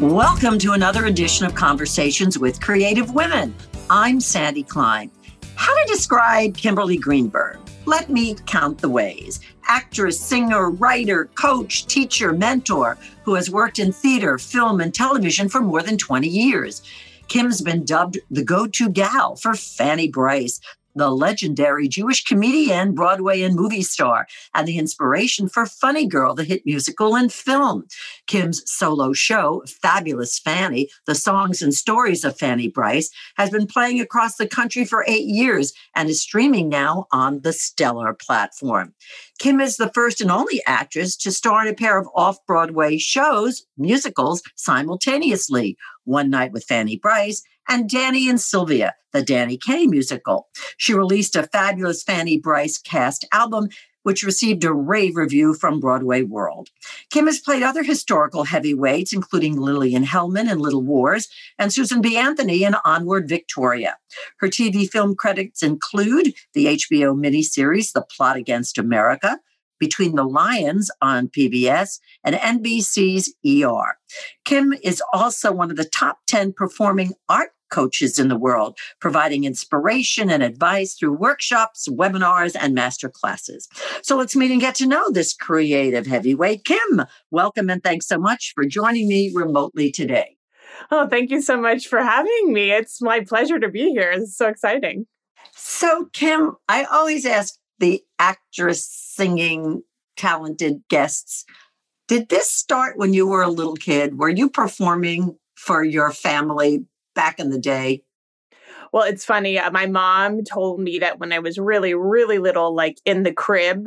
Welcome to another edition of Conversations with Creative Women. I'm Sandy Klein. How to describe Kimberly Greenberg? Let me count the ways. Actress, singer, writer, coach, teacher, mentor, who has worked in theater, film, and television for more than 20 years. Kim's been dubbed the go to gal for Fanny Brice, the legendary Jewish comedian, Broadway and movie star, and the inspiration for Funny Girl, the hit musical and film. Kim's solo show, Fabulous Fanny, the songs and stories of Fanny Brice, has been playing across the country for eight years and is streaming now on the Stellar platform. Kim is the first and only actress to star in a pair of off Broadway shows, musicals, simultaneously One Night with Fanny Brice and Danny and Sylvia, the Danny Kaye musical. She released a fabulous Fanny Brice cast album, which received a rave review from Broadway World. Kim has played other historical heavyweights, including Lillian Hellman in Little Wars and Susan B. Anthony in Onward Victoria. Her TV film credits include the HBO miniseries The Plot Against America, between the Lions on PBS and NBC's ER. Kim is also one of the top 10 performing art coaches in the world, providing inspiration and advice through workshops, webinars, and master classes. So let's meet and get to know this creative heavyweight. Kim, welcome and thanks so much for joining me remotely today. Oh, thank you so much for having me. It's my pleasure to be here. It's so exciting. So, Kim, I always ask the actress, singing, talented guests. Did this start when you were a little kid? Were you performing for your family back in the day? Well, it's funny. Uh, my mom told me that when I was really, really little, like in the crib,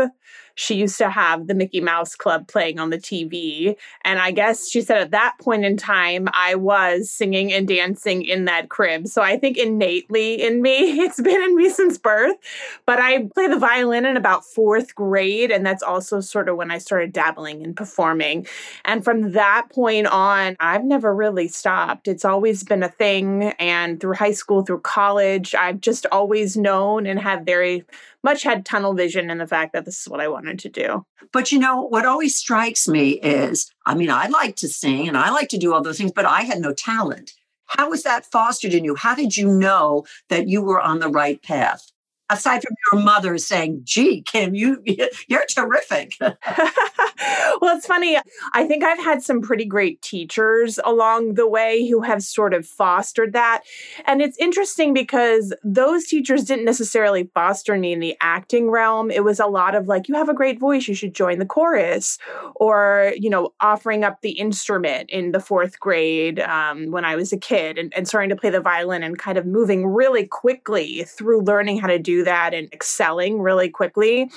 she used to have the Mickey Mouse Club playing on the TV. And I guess she said at that point in time, I was singing and dancing in that crib. So I think innately in me, it's been in me since birth. But I play the violin in about fourth grade. And that's also sort of when I started dabbling in performing. And from that point on, I've never really stopped. It's always been a thing. And through high school, through college, I've just always known and had very much had tunnel vision in the fact that this is what I wanted to do. But you know, what always strikes me is I mean, I like to sing and I like to do all those things, but I had no talent. How was that fostered in you? How did you know that you were on the right path? Aside from your mother saying, gee, Kim, you, you're terrific. well, it's funny. I think I've had some pretty great teachers along the way who have sort of fostered that. And it's interesting because those teachers didn't necessarily foster me in the acting realm. It was a lot of like, you have a great voice, you should join the chorus, or, you know, offering up the instrument in the fourth grade um, when I was a kid and, and starting to play the violin and kind of moving really quickly through learning how to do that and excelling really quickly.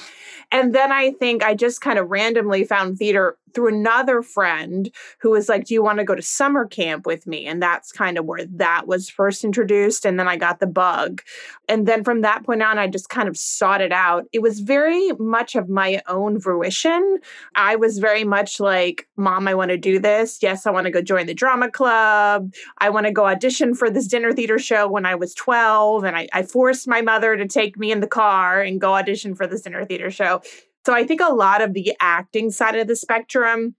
And then I think I just kind of randomly found theater through another friend who was like, Do you want to go to summer camp with me? And that's kind of where that was first introduced. And then I got the bug. And then from that point on, I just kind of sought it out. It was very much of my own fruition. I was very much like, Mom, I want to do this. Yes, I want to go join the drama club. I want to go audition for this dinner theater show when I was 12. And I, I forced my mother to take me in the car and go audition for this dinner theater show. So I think a lot of the acting side of the spectrum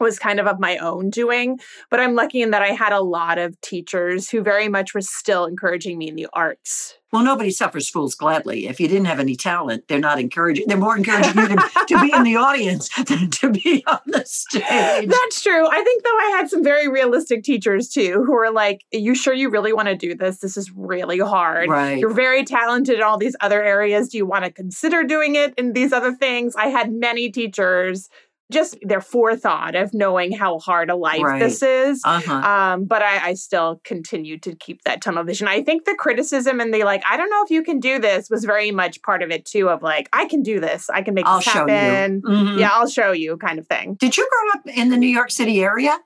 was kind of of my own doing, but I'm lucky in that I had a lot of teachers who very much were still encouraging me in the arts. Well, nobody suffers fools gladly. If you didn't have any talent, they're not encouraging. They're more encouraging you to, to be in the audience than to be on the stage. That's true. I think though I had some very realistic teachers too, who were like, "You sure you really want to do this? This is really hard. Right. You're very talented in all these other areas. Do you want to consider doing it in these other things?" I had many teachers just their forethought of knowing how hard a life right. this is. Uh-huh. Um, but I, I, still continue to keep that tunnel vision. I think the criticism and the like, I don't know if you can do this was very much part of it too, of like, I can do this. I can make I'll this happen. Mm-hmm. Yeah, I'll show you kind of thing. Did you grow up in the New York City area?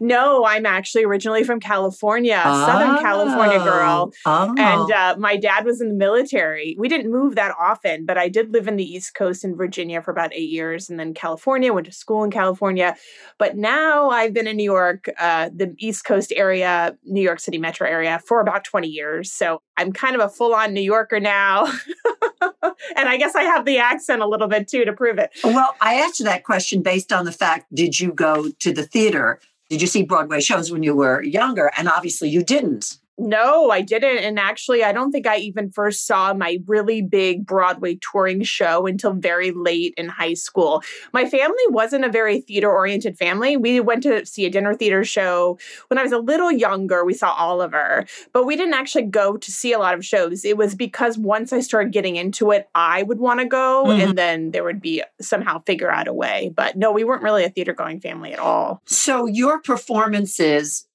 No, I'm actually originally from California, oh. Southern California girl. Oh. And uh, my dad was in the military. We didn't move that often, but I did live in the East Coast in Virginia for about eight years and then California, went to school in California. But now I've been in New York, uh, the East Coast area, New York City metro area for about 20 years. So I'm kind of a full on New Yorker now. and I guess I have the accent a little bit too to prove it. Well, I asked you that question based on the fact did you go to the theater did you see Broadway shows when you were younger? And obviously you didn't. No, I didn't. And actually, I don't think I even first saw my really big Broadway touring show until very late in high school. My family wasn't a very theater oriented family. We went to see a dinner theater show when I was a little younger. We saw Oliver, but we didn't actually go to see a lot of shows. It was because once I started getting into it, I would want to go mm-hmm. and then there would be somehow figure out a way. But no, we weren't really a theater going family at all. So your performances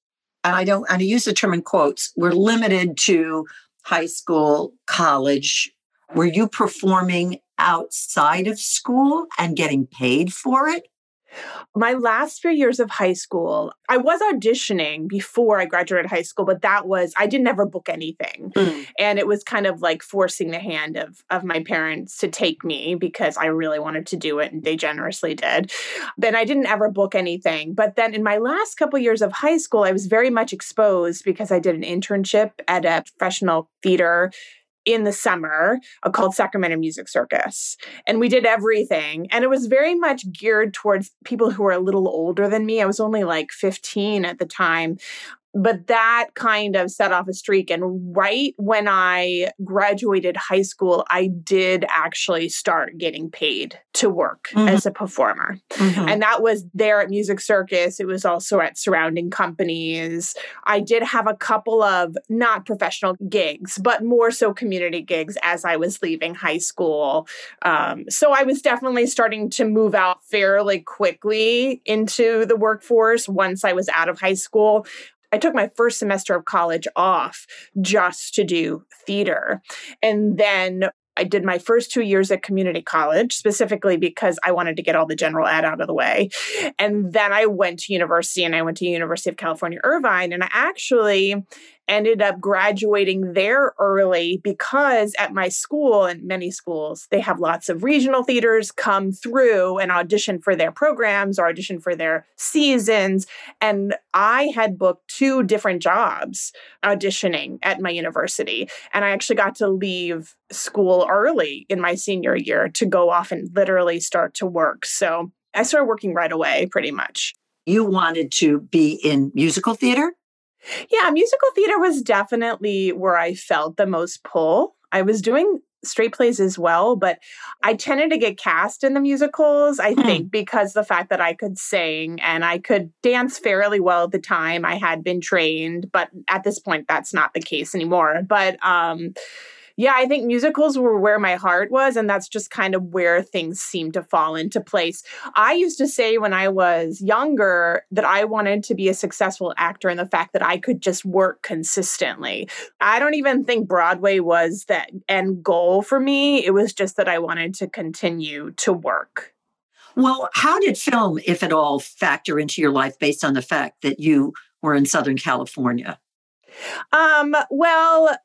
and I don't, and I use the term in quotes, we're limited to high school, college. Were you performing outside of school and getting paid for it? My last few years of high school, I was auditioning before I graduated high school, but that was I didn't ever book anything. Mm. And it was kind of like forcing the hand of of my parents to take me because I really wanted to do it and they generously did. Then I didn't ever book anything. But then in my last couple years of high school, I was very much exposed because I did an internship at a professional theater in the summer uh, called Sacramento Music Circus. And we did everything. And it was very much geared towards people who were a little older than me. I was only like 15 at the time but that kind of set off a streak. And right when I graduated high school, I did actually start getting paid to work mm-hmm. as a performer. Mm-hmm. And that was there at Music Circus. It was also at surrounding companies. I did have a couple of not professional gigs, but more so community gigs as I was leaving high school. Um, so I was definitely starting to move out fairly quickly into the workforce once I was out of high school. I took my first semester of college off just to do theater. And then I did my first two years at community college, specifically because I wanted to get all the general ed out of the way. And then I went to university and I went to University of California, Irvine. And I actually ended up graduating there early because at my school and many schools, they have lots of regional theaters come through and audition for their programs or audition for their seasons. And I had booked two different jobs auditioning at my university. And I actually got to leave school early in my senior year to go off and literally start to work. So I started working right away, pretty much. You wanted to be in musical theater? Yeah, musical theater was definitely where I felt the most pull. I was doing straight plays as well, but I tended to get cast in the musicals, I hmm. think, because the fact that I could sing and I could dance fairly well at the time. I had been trained, but at this point that's not the case anymore. But um yeah, I think musicals were where my heart was, and that's just kind of where things seem to fall into place. I used to say when I was younger that I wanted to be a successful actor, and the fact that I could just work consistently. I don't even think Broadway was that end goal for me. It was just that I wanted to continue to work. Well, how did film, if at all, factor into your life based on the fact that you were in Southern California? Um, well,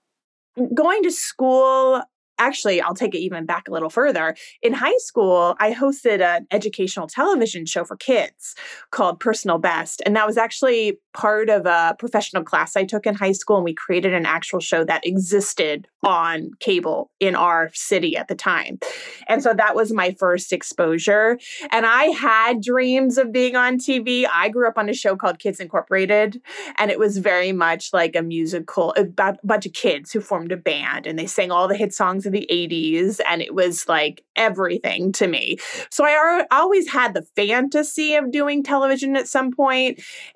going to school actually, I'll take it even back a little further. In high school, I hosted an educational television show for kids called Personal Best. And that was actually part of a professional class I took in high school. And we created an actual show that existed on cable in our city at the time. And so that was my first exposure. And I had dreams of being on TV. I grew up on a show called Kids Incorporated, and it was very much like a musical about a bunch of kids who formed a band and they sang all the hit songs of the 80s. And it was like everything to me. So I always had the fantasy of doing television at some.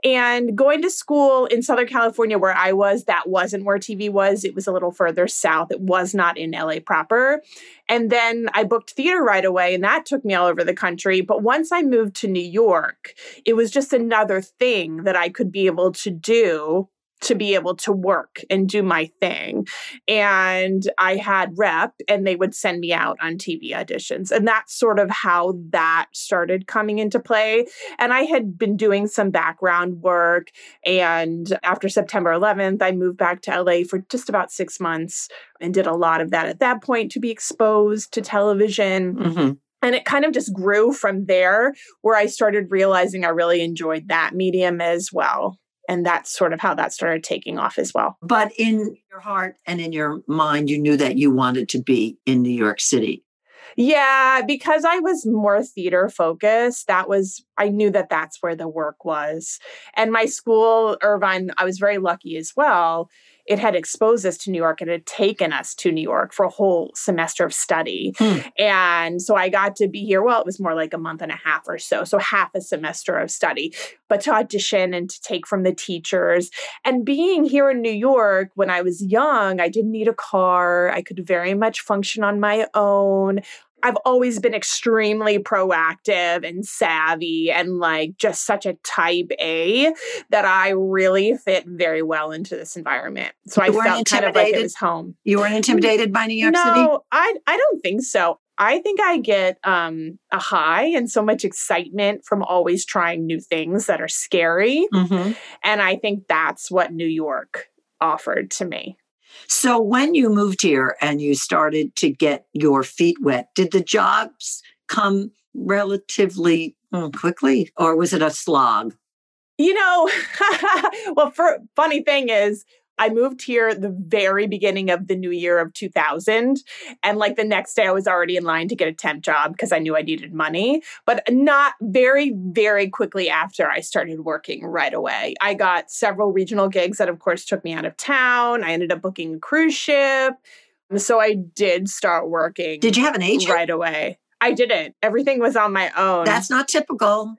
And going to school in Southern California, where I was, that wasn't where TV was. It was a little further South. It was not in LA proper. And then I booked theater right away, and that took me all over the country. But once I moved to New York, it was just another thing that I could be able to do to be able to work and do my thing. And I had rep and they would send me out on TV auditions. And that's sort of how that started coming into play. And I had been doing some background work. And after September 11th, I moved back to LA for just about six months and did a lot of that at that point to be exposed to television. Mm-hmm. And it kind of just grew from there, where I started realizing I really enjoyed that medium as well and that's sort of how that started taking off as well. But in your heart and in your mind, you knew that you wanted to be in New York City. Yeah, because I was more theater focused, that was, I knew that that's where the work was. And my school, Irvine, I was very lucky as well. It had exposed us to New York. It had taken us to New York for a whole semester of study. Hmm. And so I got to be here. Well, it was more like a month and a half or so. So half a semester of study, but to audition and to take from the teachers. And being here in New York when I was young, I didn't need a car. I could very much function on my own. I've always been extremely proactive and savvy and like just such a type A that I really fit very well into this environment. So you I felt kind of like it was home. You weren't intimidated by New York no, City? No, I I don't think so. I think I get um, a high and so much excitement from always trying new things that are scary. Mm-hmm. And I think that's what New York offered to me. So when you moved here and you started to get your feet wet, did the jobs come relatively hmm, quickly or was it a slog? You know, well, for funny thing is, I moved here the very beginning of the new year of 2000. And like the next day, I was already in line to get a temp job because I knew I needed money. But not very, very quickly after, I started working right away. I got several regional gigs that, of course, took me out of town. I ended up booking a cruise ship. So I did start working. Did you have an agent? Right away. I didn't. Everything was on my own. That's not typical.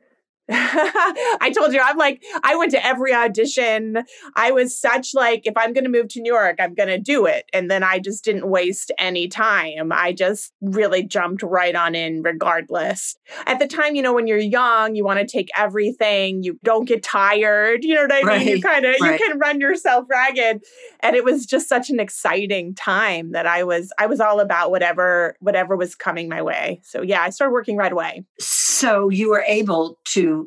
I told you, I'm like, I went to every audition. I was such like, if I'm going to move to New York, I'm going to do it. And then I just didn't waste any time. I just really jumped right on in regardless. At the time, you know, when you're young, you want to take everything. You don't get tired. You know what I right. mean? You kind of, right. you can run yourself ragged. And it was just such an exciting time that I was, I was all about whatever, whatever was coming my way. So yeah, I started working right away. So you were able to,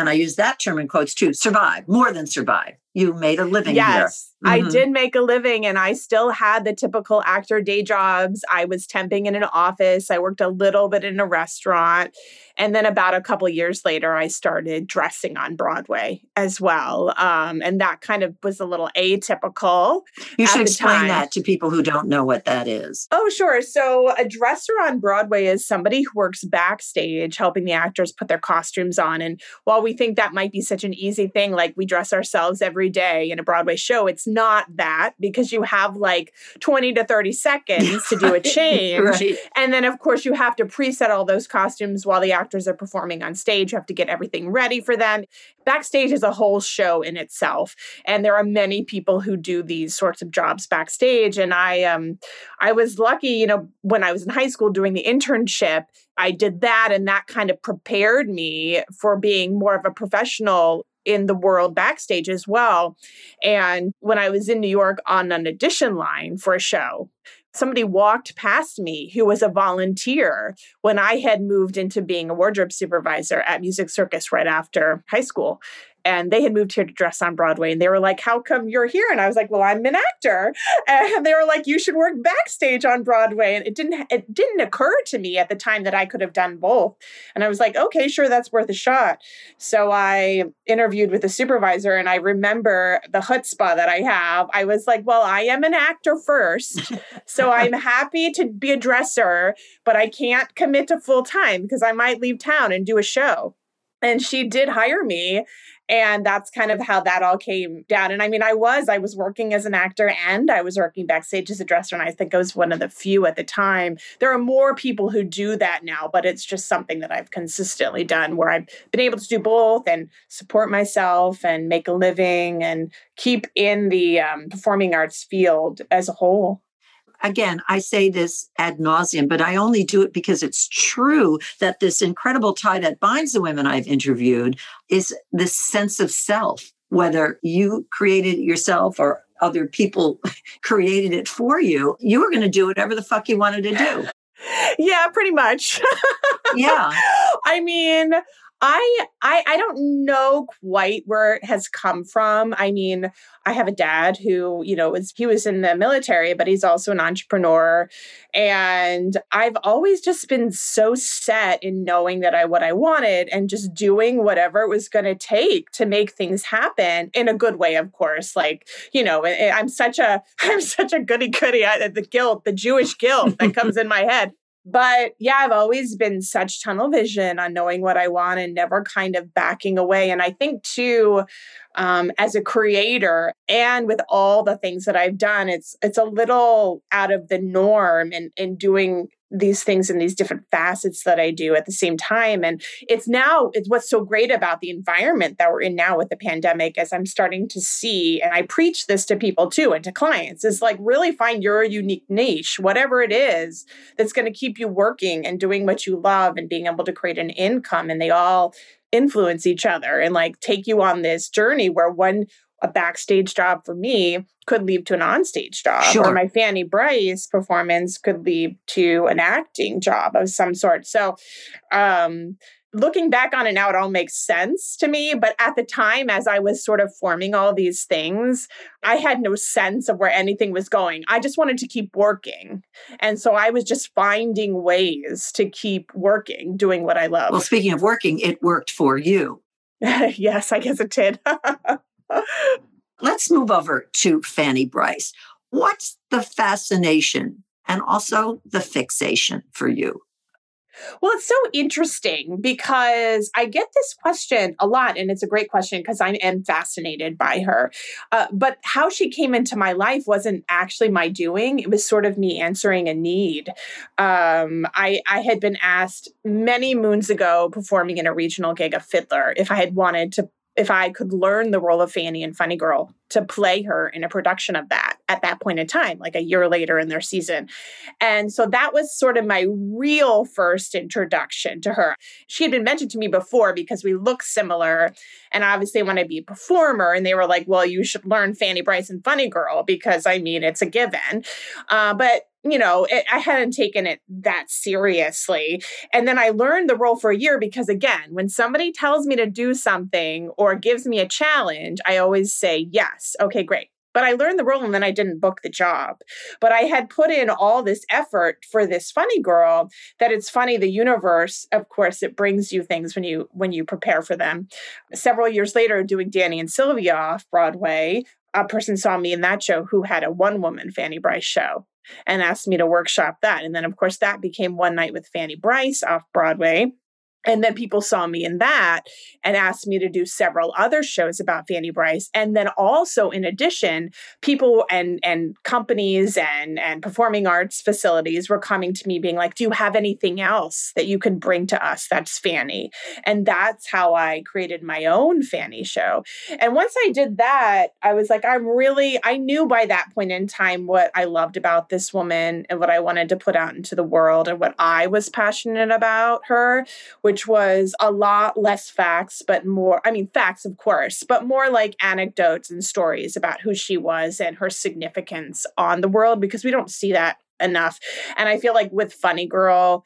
and I use that term in quotes too, survive, more than survive. You made a living yes, mm-hmm. I did make a living and I still had the typical actor day jobs. I was temping in an office. I worked a little bit in a restaurant. And then about a couple years later, I started dressing on Broadway as well. Um, and that kind of was a little atypical. You should explain time. that to people who don't know what that is. Oh, sure. So a dresser on Broadway is somebody who works backstage helping the actors put their costumes on. And while we think that might be such an easy thing, like we dress ourselves every every day in a Broadway show. It's not that because you have like 20 to 30 seconds to do a change. right. And then, of course, you have to preset all those costumes while the actors are performing on stage. You have to get everything ready for them. Backstage is a whole show in itself. And there are many people who do these sorts of jobs backstage. And I um I was lucky, you know, when I was in high school doing the internship, I did that and that kind of prepared me for being more of a professional in the world backstage as well. And when I was in New York on an audition line for a show, somebody walked past me who was a volunteer when I had moved into being a wardrobe supervisor at Music Circus right after high school and they had moved here to dress on Broadway. And they were like, How come you're here? And I was like, Well, I'm an actor. And they were like, You should work backstage on Broadway. And it didn't it didn't occur to me at the time that I could have done both. And I was like, Okay, sure, that's worth a shot. So I interviewed with the supervisor and I remember the chutzpah that I have. I was like, Well, I am an actor first. so I'm happy to be a dresser, but I can't commit to full time because I might leave town and do a show. And she did hire me and that's kind of how that all came down. And I mean, I was, I was working as an actor and I was working backstage as a dresser. And I think I was one of the few at the time. There are more people who do that now, but it's just something that I've consistently done where I've been able to do both and support myself and make a living and keep in the um, performing arts field as a whole again, I say this ad nauseum, but I only do it because it's true that this incredible tie that binds the women I've interviewed is this sense of self, whether you created it yourself or other people created it for you, you were going to do whatever the fuck you wanted to do. Yeah, pretty much. yeah. I mean, I I I don't know quite where it has come from. I mean, I have a dad who, you know, was he was in the military, but he's also an entrepreneur. And I've always just been so set in knowing that I what I wanted and just doing whatever it was going to take to make things happen in a good way, of course. Like, you know, I'm such a I'm such a goody goody. The guilt, the Jewish guilt that comes in my head But yeah, I've always been such tunnel vision on knowing what I want and never kind of backing away. And I think too, um, as a creator and with all the things that I've done, it's it's a little out of the norm in, in doing these things in these different facets that I do at the same time. And it's now, it's what's so great about the environment that we're in now with the pandemic, as I'm starting to see, and I preach this to people too and to clients, is like really find your unique niche, whatever it is that's going to keep you working and doing what you love and being able to create an income. And they all influence each other and like take you on this journey where one a backstage job for me could lead to an onstage job sure. or my fanny brice performance could lead to an acting job of some sort so um looking back on it now, it all makes sense to me. But at the time, as I was sort of forming all these things, I had no sense of where anything was going. I just wanted to keep working. And so I was just finding ways to keep working, doing what I love. Well, speaking of working, it worked for you. yes, I guess it did. Let's move over to Fanny Brice. What's the fascination and also the fixation for you? Well, it's so interesting because I get this question a lot, and it's a great question because I am fascinated by her. Uh, but how she came into my life wasn't actually my doing; it was sort of me answering a need. Um, I, I had been asked many moons ago, performing in a regional gig of Fiddler, if I had wanted to if I could learn the role of Fanny and Funny Girl to play her in a production of that at that point in time, like a year later in their season. And so that was sort of my real first introduction to her. She had been mentioned to me before because we look similar and obviously want to be a performer. And they were like, well, you should learn Fanny Brice and Funny Girl because I mean, it's a given. Uh, but you know, it, I hadn't taken it that seriously. And then I learned the role for a year because, again, when somebody tells me to do something or gives me a challenge, I always say, yes, okay, great. But I learned the role and then I didn't book the job. But I had put in all this effort for this funny girl that it's funny the universe, of course, it brings you things when you when you prepare for them. Several years later, doing Danny and Sylvia off Broadway, a person saw me in that show who had a one woman Fanny Brice show and asked me to workshop that. And then, of course, that became One Night with Fanny Brice off Broadway. And then people saw me in that and asked me to do several other shows about Fanny Brice. And then also, in addition, people and and companies and and performing arts facilities were coming to me being like, "Do you have anything else that you can bring to us that's Fanny?" And that's how I created my own Fanny show. And once I did that, I was like, I'm really I knew by that point in time what I loved about this woman and what I wanted to put out into the world and what I was passionate about her, which which was a lot less facts, but more, I mean, facts, of course, but more like anecdotes and stories about who she was and her significance on the world because we don't see that enough. And I feel like with Funny Girl,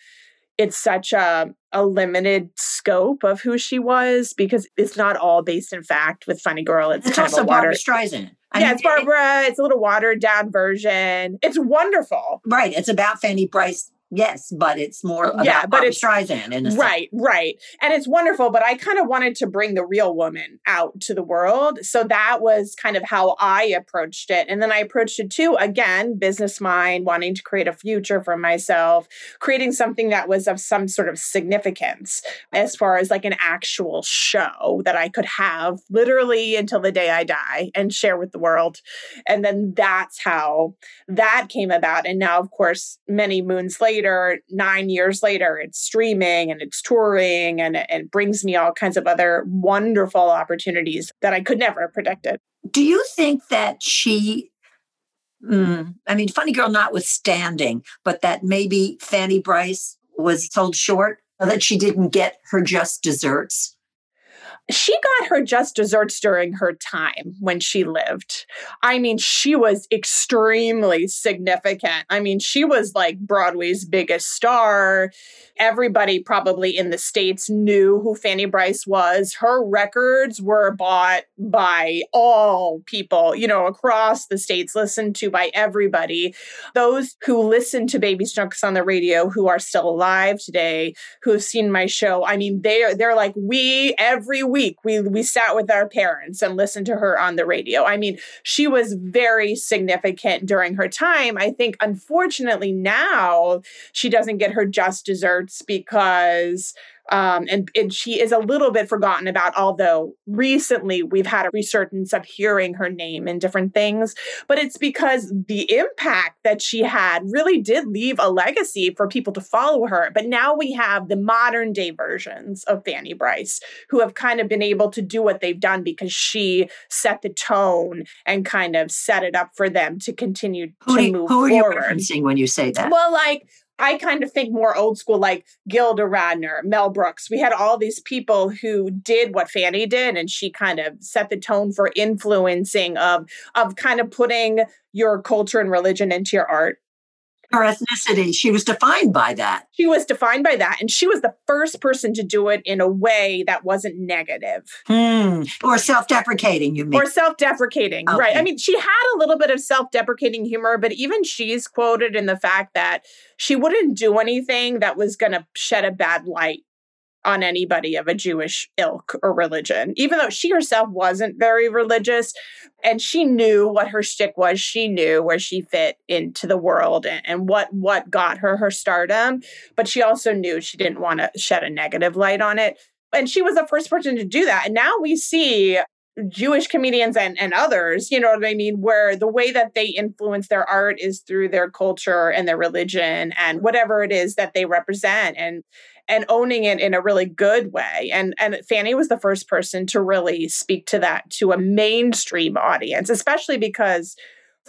it's such a, a limited scope of who she was because it's not all based in fact with Funny Girl. It's, it's kind also of a Barbra Streisand. I yeah, mean, it's Barbra. It, it's a little watered down version. It's wonderful. Right. It's about Fanny Brice Yes, but it's more about yeah, but it's Streisand in a right, right, and it's wonderful. But I kind of wanted to bring the real woman out to the world, so that was kind of how I approached it. And then I approached it too, again, business mind, wanting to create a future for myself, creating something that was of some sort of significance as far as like an actual show that I could have literally until the day I die and share with the world. And then that's how that came about. And now, of course, many moons later later, nine years later, it's streaming and it's touring and it brings me all kinds of other wonderful opportunities that I could never have predicted. Do you think that she, mm, I mean, Funny Girl notwithstanding, but that maybe Fanny Brice was sold short, that she didn't get her just desserts? She got her just desserts during her time when she lived. I mean, she was extremely significant. I mean, she was like Broadway's biggest star. Everybody probably in the States knew who Fanny Brice was. Her records were bought by all people, you know, across the States, listened to by everybody. Those who listen to Baby Snooks on the radio who are still alive today, who have seen my show, I mean, they're they're like, we every week week we we sat with our parents and listened to her on the radio. I mean, she was very significant during her time. I think unfortunately now she doesn't get her just desserts because um, and, and she is a little bit forgotten about, although recently we've had a resurgence of hearing her name in different things. But it's because the impact that she had really did leave a legacy for people to follow her. But now we have the modern day versions of Fanny Brice who have kind of been able to do what they've done because she set the tone and kind of set it up for them to continue who to you, move who are you referencing when you say that? Well, like I kind of think more old school, like Gilda Radner, Mel Brooks. We had all these people who did what Fanny did, and she kind of set the tone for influencing of of kind of putting your culture and religion into your art her ethnicity. She was defined by that. She was defined by that. And she was the first person to do it in a way that wasn't negative. Hmm. Or self deprecating, you mean? Or self deprecating, okay. right. I mean, she had a little bit of self deprecating humor, but even she's quoted in the fact that she wouldn't do anything that was going to shed a bad light on anybody of a Jewish ilk or religion, even though she herself wasn't very religious and she knew what her shtick was. She knew where she fit into the world and, and what what got her her stardom. But she also knew she didn't want to shed a negative light on it. And she was the first person to do that. And now we see Jewish comedians and, and others, you know what I mean, where the way that they influence their art is through their culture and their religion and whatever it is that they represent. And and owning it in a really good way. And and Fanny was the first person to really speak to that to a mainstream audience, especially because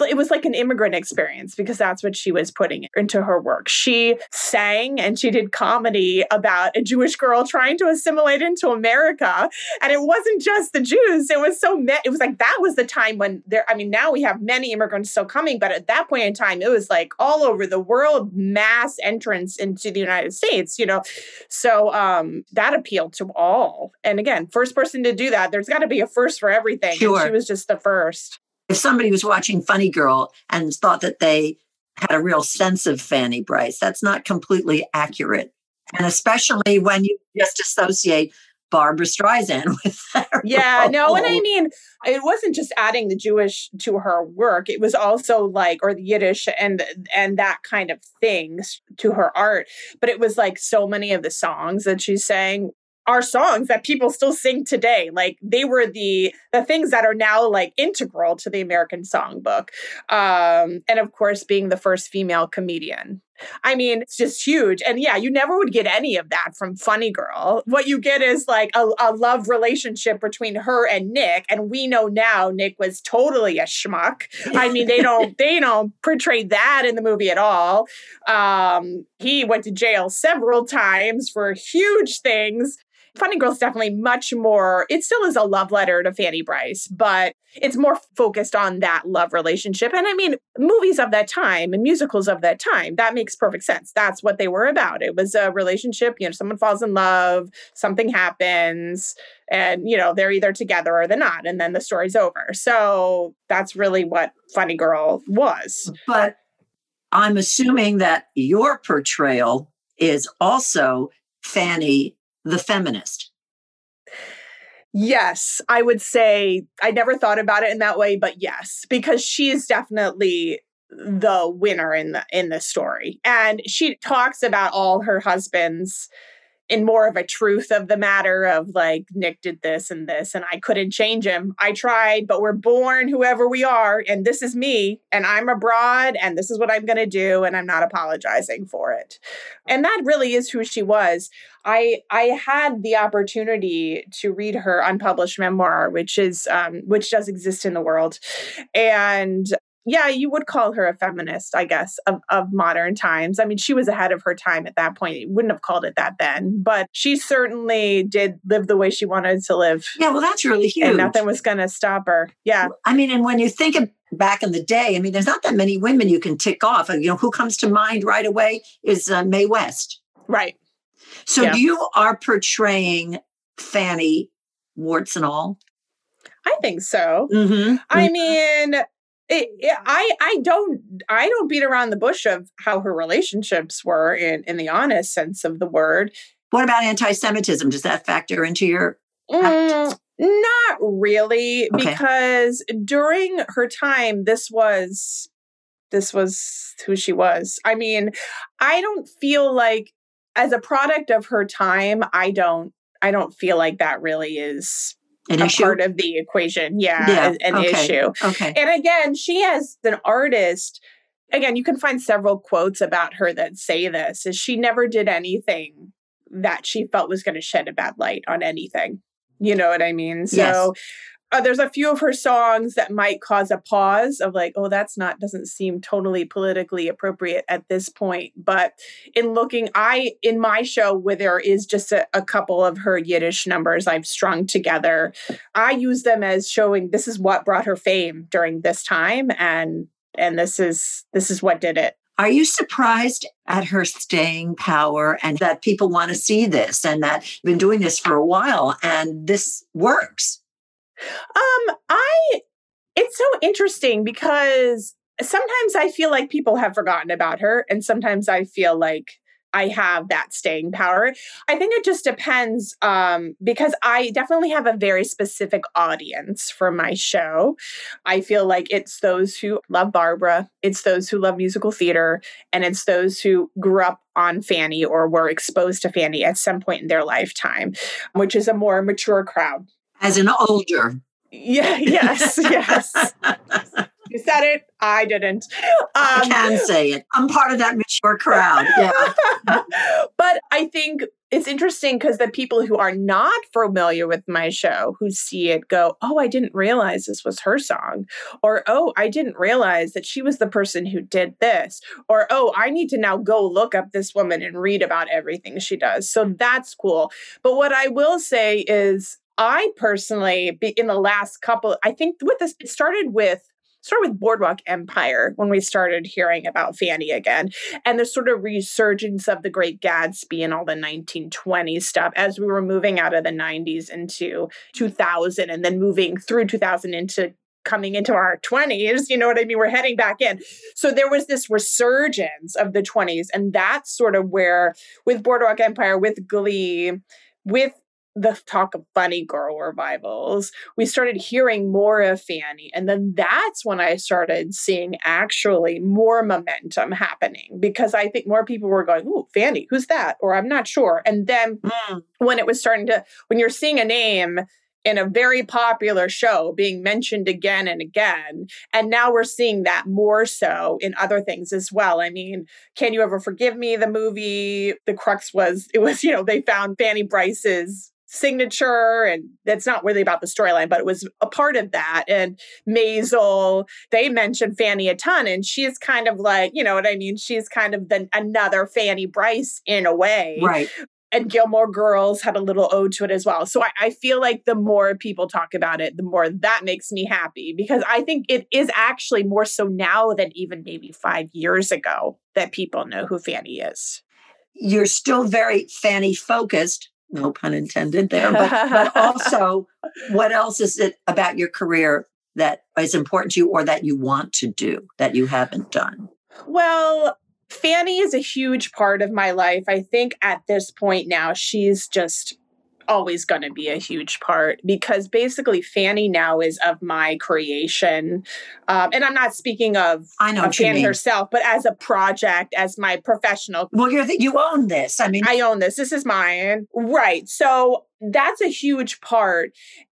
it was like an immigrant experience because that's what she was putting into her work. She sang and she did comedy about a Jewish girl trying to assimilate into America. And it wasn't just the Jews. It was so, it was like that was the time when there, I mean, now we have many immigrants still coming, but at that point in time, it was like all over the world, mass entrance into the United States, you know? So um, that appealed to all. And again, first person to do that, there's got to be a first for everything. Sure. And she was just the first if somebody was watching Funny Girl and thought that they had a real sense of Fanny Brice, that's not completely accurate. And especially when you just associate Barbra Streisand with that. Yeah, role. no, and I mean, it wasn't just adding the Jewish to her work; it was also like, or the Yiddish and and that kind of things to her art. But it was like so many of the songs that she sang are songs that people still sing today. Like they were the the things that are now like integral to the american songbook. Um and of course being the first female comedian I mean, it's just huge. And yeah, you never would get any of that from Funny Girl. What you get is like a, a, love relationship between her and Nick. And we know now Nick was totally a schmuck. I mean, they don't they don't portray that in the movie at all. Um, he went to jail several times for huge things. Funny Girl is definitely much more, it still is a love letter to Fanny Brice, but it's more focused on that love relationship. And I mean, movies of that time and musicals of that time, that makes perfect sense. That's what they were about. It was a relationship, you know, someone falls in love, something happens, and, you know, they're either together or they're not. And then the story's over. So that's really what Funny Girl was. But I'm assuming that your portrayal is also Fanny the feminist? Yes, I would say I never thought about it in that way, but yes, because she is definitely the winner in the in the story. And she talks about all her husbands in more of a truth of the matter of like Nick did this and this and I couldn't change him. I tried, but we're born whoever we are and this is me and I'm abroad and this is what I'm going to do and I'm not apologizing for it. And that really is who she was. I I had the opportunity to read her unpublished memoir which is um which does exist in the world. And yeah, you would call her a feminist, I guess, of, of modern times. I mean, she was ahead of her time at that point. You wouldn't have called it that then, but she certainly did live the way she wanted to live. Yeah, well, that's really huge. And nothing was going to stop her. Yeah. I mean, and when you think of back in the day, I mean, there's not that many women you can tick off. You know, who comes to mind right away is uh, Mae West. Right. So yeah. you are portraying Fanny, warts and all? I think so. Mm-hmm. I mm-hmm. mean, it, it, I I don't I don't beat around the bush of how her relationships were in in the honest sense of the word. What about anti-Semitism? Does that factor into your Mm, not really, okay. because during her time, this was this was who she was. I mean, I don't feel like as a product of her time, I don't I don't feel like that really is an a issue? part of the equation. Yeah, yeah. an, okay. issue. Okay. And again, she as an artist, again, you can find several quotes about her that say this is she never did anything that she felt was going to shed a bad light on anything. You know what I mean? So yes uh, there's a few of her songs that might cause a pause of like, oh, that's not doesn't seem totally politically appropriate at this point. But in looking, I in my show where there is just a, a couple of her Yiddish numbers I've strung together, I use them as showing this is what brought her fame during this time, and and this is this is what did it. Are you surprised at her staying power and that people want to see this and that been doing this for a while and this works? Um, I it's so interesting because sometimes I feel like people have forgotten about her, and sometimes I feel like I have that staying power. I think it just depends um, because I definitely have a very specific audience for my show. I feel like it's those who love Barbra, it's those who love musical theater, and it's those who grew up on Fanny or were exposed to Fanny at some point in their lifetime, which is a more mature crowd as an older. Yeah, yes, yes. you said it. I didn't. Um, I can say it. I'm part of that mature crowd. Yeah. but I think it's interesting because the people who are not familiar with my show who see it go, Oh, I didn't realize this was her song. Or, Oh, I didn't realize that she was the person who did this. Or, Oh, I need to now go look up this woman and read about everything she does. So that's cool. But what I will say is, I personally, in the last couple, I think with this, it started with started with Boardwalk Empire when we started hearing about Fanny again, and the sort of resurgence of the Great Gatsby and all the 1920s stuff as we were moving out of the 90s into 2000, and then moving through 2000 into coming into our 20s you know what i mean? We're heading back in. So there was this resurgence of the 20s and that's sort of where with boardwalk empire with glee with the talk of funny girl revivals, we started hearing more of Fanny. And then that's when I started seeing actually more momentum happening because I think more people were going, Ooh, Fanny, who's that? Or I'm not sure. And then mm. when it was starting to, when you're seeing a name, in a very popular show being mentioned again and again. And now we're seeing that more so in other things as well. I mean, Can You Ever Forgive Me? The movie, the crux was, it was, you know, they found Fanny Brice's signature and that's not really about the storyline but it was a part of that and Maisel they mentioned Fanny a ton and she's kind of like you know what I mean she's kind of the another Fanny Brice in a way right and Gilmore Girls had a little ode to it as well. So I, I, feel like the more people talk about it, the more that makes me happy because I think it is actually more so now than even maybe five years ago that people know who Fanny is. You're still very Fanny focused, no mm. pun intended there, but, but also what else is it about your career that is important to you or that you want to do that you haven't done? Well, Fanny is a huge part of my life. I think at this point now, she's just always going to be a huge part because basically Fanny now is of my creation. Um, and I'm not speaking of, I know of Fanny herself, but as a project, as my professional. Well, you're the, you own this. I mean, I own this. This is mine. Right. So that's a huge part.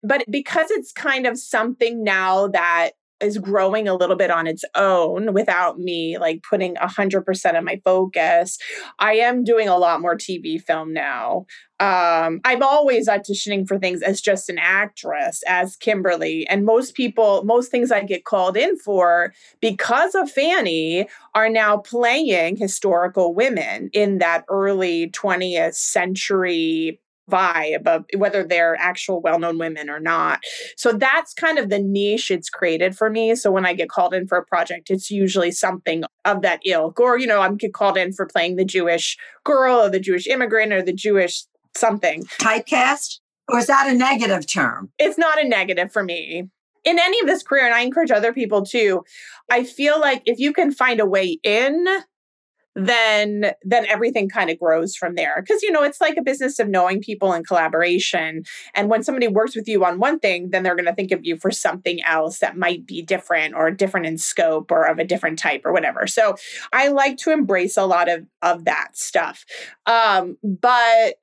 But because it's kind of something now that is growing a little bit on its own without me like putting 100% of my focus. I am doing a lot more TV film now. Um, I'm always auditioning for things as just an actress, as Kimberly. And most people, most things I get called in for because of Fanny are now playing historical women in that early 20th century vibe of whether they're actual well-known women or not. So that's kind of the niche it's created for me. So when I get called in for a project, it's usually something of that ilk. Or, you know, I'm get called in for playing the Jewish girl or the Jewish immigrant or the Jewish something. Typecast? Or is that a negative term? It's not a negative for me. In any of this career, and I encourage other people too, I feel like if you can find a way in, then then everything kind of grows from there. Because you know it's like a business of knowing people and collaboration. And when somebody works with you on one thing then they're going to think of you for something else that might be different or different in scope or of a different type or whatever. So i like to embrace a lot of of that stuff. Um but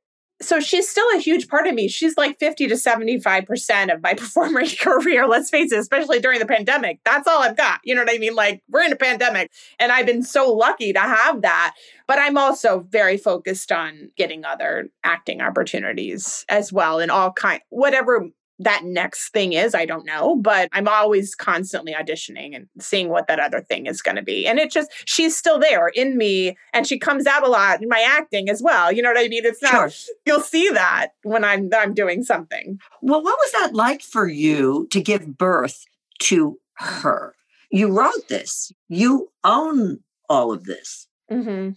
so she's still a huge part of me. She's like 50 to 75% of my performer career, let's face it, especially during the pandemic. That's all I've got. You know what I mean? Like we're in a pandemic and I've been so lucky to have that. But I'm also very focused on getting other acting opportunities as well and all kind whatever that next thing is, I don't know, but I'm always constantly auditioning and seeing what that other thing is going to be. And it just, she's still there in me and she comes out a lot in my acting as well. You know what I mean? It's not, sure. you'll see that when I'm, I'm doing something. Well, what was that like for you to give birth to her? You wrote this, you own all of this. Mm-hmm.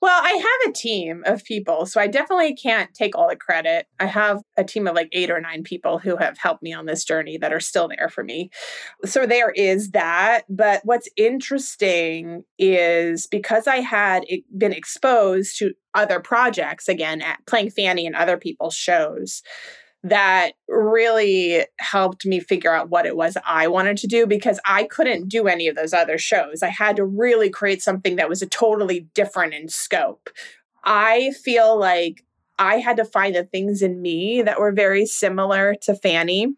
Well, I have a team of people, so I definitely can't take all the credit. I have a team of like eight or nine people who have helped me on this journey that are still there for me. So there is that. But what's interesting is because I had been exposed to other projects, again, at playing Fanny and other people's shows, that really helped me figure out what it was I wanted to do because I couldn't do any of those other shows. I had to really create something that was a totally different in scope. I feel like I had to find the things in me that were very similar to Fanny.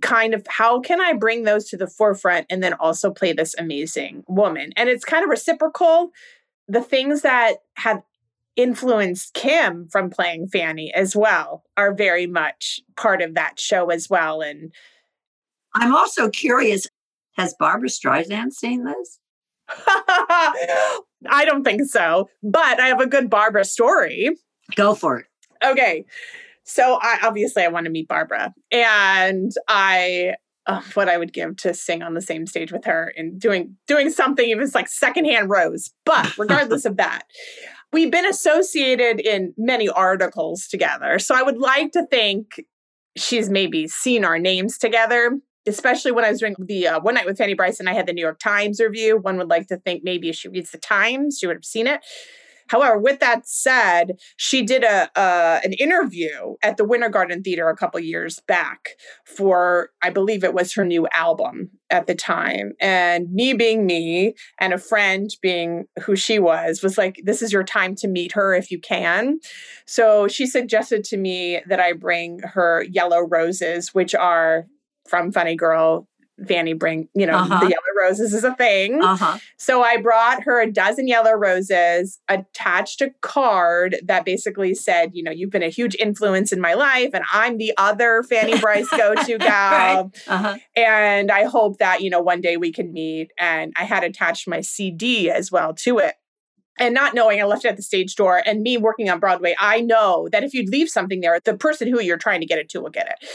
Kind of how can I bring those to the forefront and then also play this amazing woman? And it's kind of reciprocal. The things that have influenced Kim from playing Fanny as well are very much part of that show as well. And I'm also curious has Barbra Streisand seen this? I don't think so, but I have a good Barbra story. Go for it. Okay. So I obviously I want to meet Barbra and I uh, what I would give to sing on the same stage with her and doing doing something even like secondhand rose. But regardless of that, we've been associated in many articles together. So I would like to think she's maybe seen our names together, especially when I was doing the uh, One Night with Fanny Brice. I had the New York Times review. One would like to think maybe if she reads the Times, she would have seen it. However, with that said, she did a an interview at the Winter Garden Theater a couple years back for, I believe it was her new album at the time. And me being me and a friend being who she was, was like, this is your time to meet her if you can. So she suggested to me that I bring her yellow roses, which are from Funny Girl Fanny bring, you know, uh-huh. the yellow roses is a thing. Uh-huh. So I brought her a dozen yellow roses, attached a card that basically said, you know, you've been a huge influence in my life, and I'm the other Fanny Brice go to gal. right. uh-huh. And I hope that, you know, one day we can meet. And I had attached my CD as well to it and not knowing I left it at the stage door and me working on Broadway, I know that if you leave something there, the person who you're trying to get it to will get it.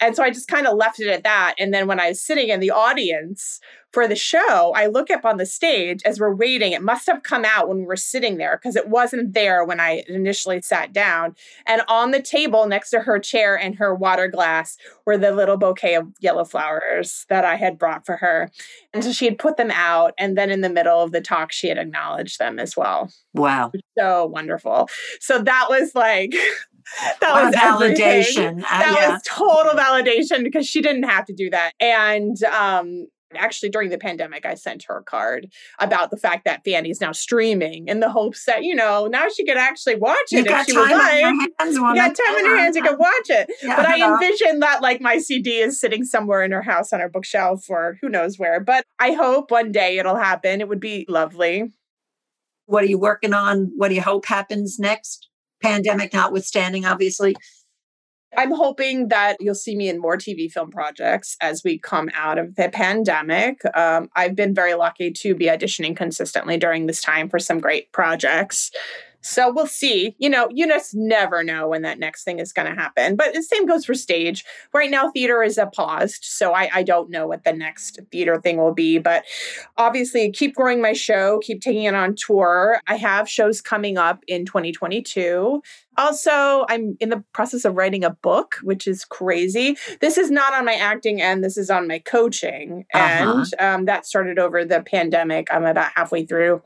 And so I just kind of left it at that. And then when I was sitting in the audience for the show, I look up on the stage as we're waiting. It must have come out when we were sitting there because it wasn't there when I initially sat down. And on the table next to her chair and her water glass were the little bouquet of yellow flowers that I had brought for her. And so she had put them out. And then in the middle of the talk, she had acknowledged them as well. Wow. So wonderful. So that was like, that was validation. Uh, that yeah. was total validation because she didn't have to do that. And um, actually during the pandemic i sent her a card about the fact that fanny's now streaming in the hopes that you know now she could actually watch it you if she would like. you got time in her hands you could watch it. Yeah, but i envision that like my cd is sitting somewhere in her house on her bookshelf or who knows where. But i hope one day it'll happen. It would be lovely. What are you working on? What do you hope happens next? Pandemic notwithstanding obviously I'm hoping that you'll see me in more TV film projects as we come out of the pandemic. Um, I've been very lucky to be auditioning consistently during this time for some great projects. So we'll see. You know, you just never know when that next thing is going to happen. But the same goes for stage. Right now, theater is a paused, so I, I don't know what the next theater thing will be. But obviously, keep growing my show, keep taking it on tour. I have shows coming up in 2022. Also, I'm in the process of writing a book, which is crazy. This is not on my acting end, this is on my coaching. Uh-huh. And um, that started over the pandemic. I'm about halfway through,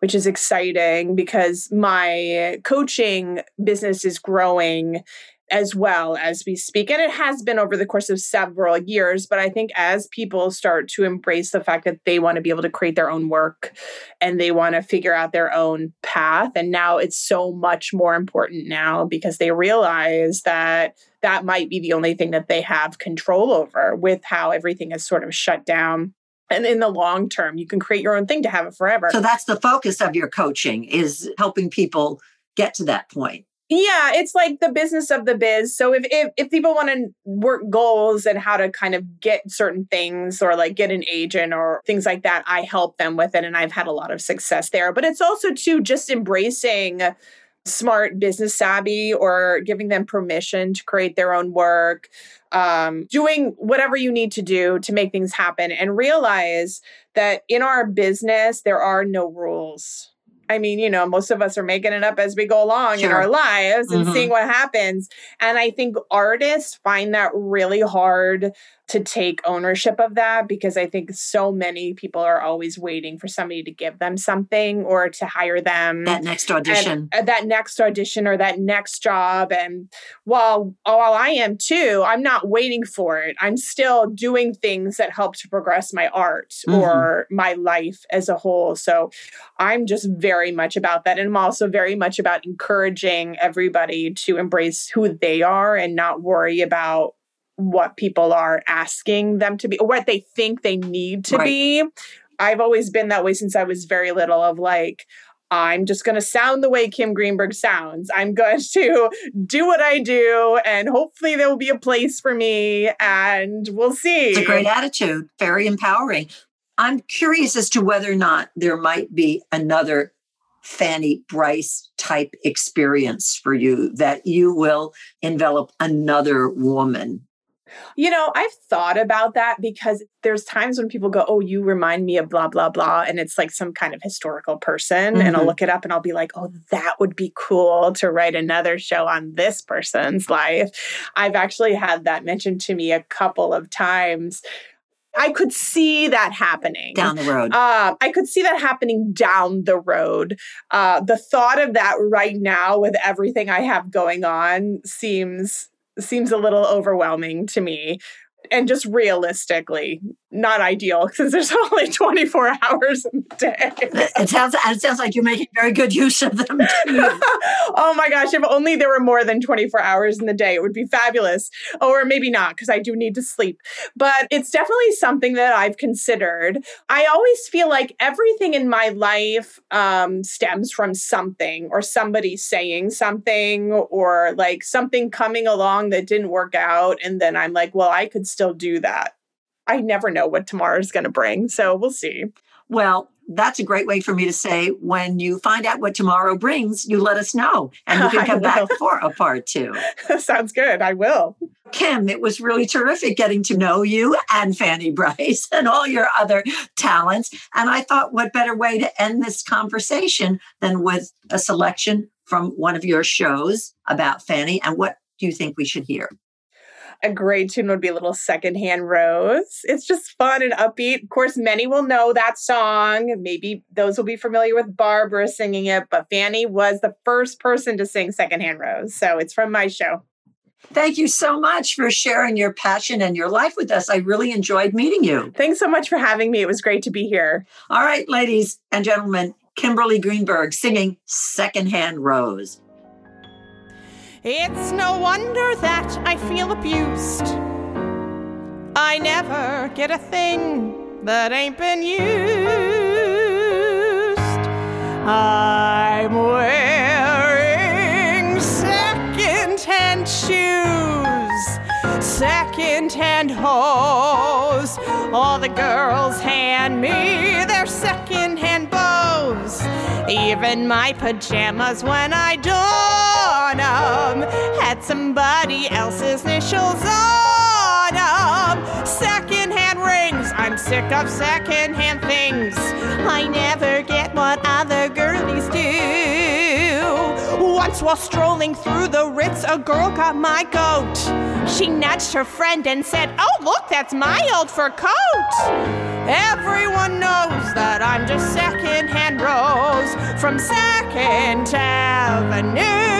which is exciting because my coaching business is growing as well as we speak. And it has been over the course of several years. But I think as people start to embrace the fact that they want to be able to create their own work and they want to figure out their own path, and now it's so much more important now because they realize that that might be the only thing that they have control over with how everything is sort of shut down and in the long term you can create your own thing to have it forever so that's the focus of your coaching is helping people get to that point yeah, it's like the business of the biz. So if if, if people want to work goals and how to kind of get certain things or like get an agent or things like that, I help them with it and I've had a lot of success there. But it's also too just embracing smart business savvy or giving them permission to create their own work, um, doing whatever you need to do to make things happen and realize that in our business there are no rules I mean, you know, most of us are making it up as we go along sure. in our lives and mm-hmm. seeing what happens. And I think artists find that really hard to take ownership of that because I think so many people are always waiting for somebody to give them something or to hire them. That next audition. And, uh, that next audition or that next job. And while while I am too, I'm not waiting for it. I'm still doing things that help to progress my art mm-hmm. or my life as a whole. So I'm just very much about that. And I'm also very much about encouraging everybody to embrace who they are and not worry about what people are asking them to be or what they think they need to right. be. I've always been that way since I was very little of like, I'm just going to sound the way Kim Greenberg sounds. I'm going to do what I do, and hopefully there will be a place for me, and we'll see. It's a great attitude, very empowering. I'm curious as to whether or not there might be another Fanny Brice type experience for you that you will envelop another woman you know, I've thought about that because there's times when people go, Oh, you remind me of blah, blah, blah. And it's like some kind of historical person. Mm-hmm. And I'll mm-hmm. look it up and I'll be like, Oh, that would be cool to write another show on this person's life. I've actually had that mentioned to me a couple of times. I could see that happening down the road. Uh, I could see that happening down the road. Uh, the thought of that right now, with everything I have going on, seems seems a little overwhelming to me. And just realistically not ideal since there's only 24 hours in the day. it sounds it sounds like you're making very good use of them. oh my gosh, if only there were more than 24 hours in the day, it would be fabulous. Or maybe not because I do need to sleep. But it's definitely something that I've considered. I always feel like everything in my life um, stems from something or somebody saying something or like something coming along that didn't work out and then I'm like, well, I could still do that. I never know what tomorrow is going to bring. So we'll see. Well, that's a great way for me to say when you find out what tomorrow brings, you let us know and you can come back for a part two. Sounds good. I will. Kim, it was really terrific getting to know you and Fanny Brice and all your other talents. And I thought, what better way to end this conversation than with a selection from one of your shows about Fanny? And what do you think we should hear? A great tune would be a little secondhand rose. It's just fun and upbeat. Of course, many will know that song. Maybe those will be familiar with Barbra singing it, but Fanny was the first person to sing Secondhand Rose. So it's from my show. Thank you so much for sharing your passion and your life with us. I really enjoyed meeting you. Thanks so much for having me. It was great to be here. All right, ladies and gentlemen, Kimberly Greenberg singing Secondhand Rose. It's no wonder that I feel abused. I never get a thing that ain't been used. I'm wearing second-hand shoes, second-hand hose. All the girls hand me their second-hand bows. Even my pajamas when I don them had somebody else's initials on them. Secondhand rings, I'm sick of secondhand things. I never get what other girlies do. Once while strolling through the Ritz, a girl got my goat. She nudged her friend and said, Oh, look, that's my old fur coat. Everyone knows that I'm just secondhand Rose from Second Avenue.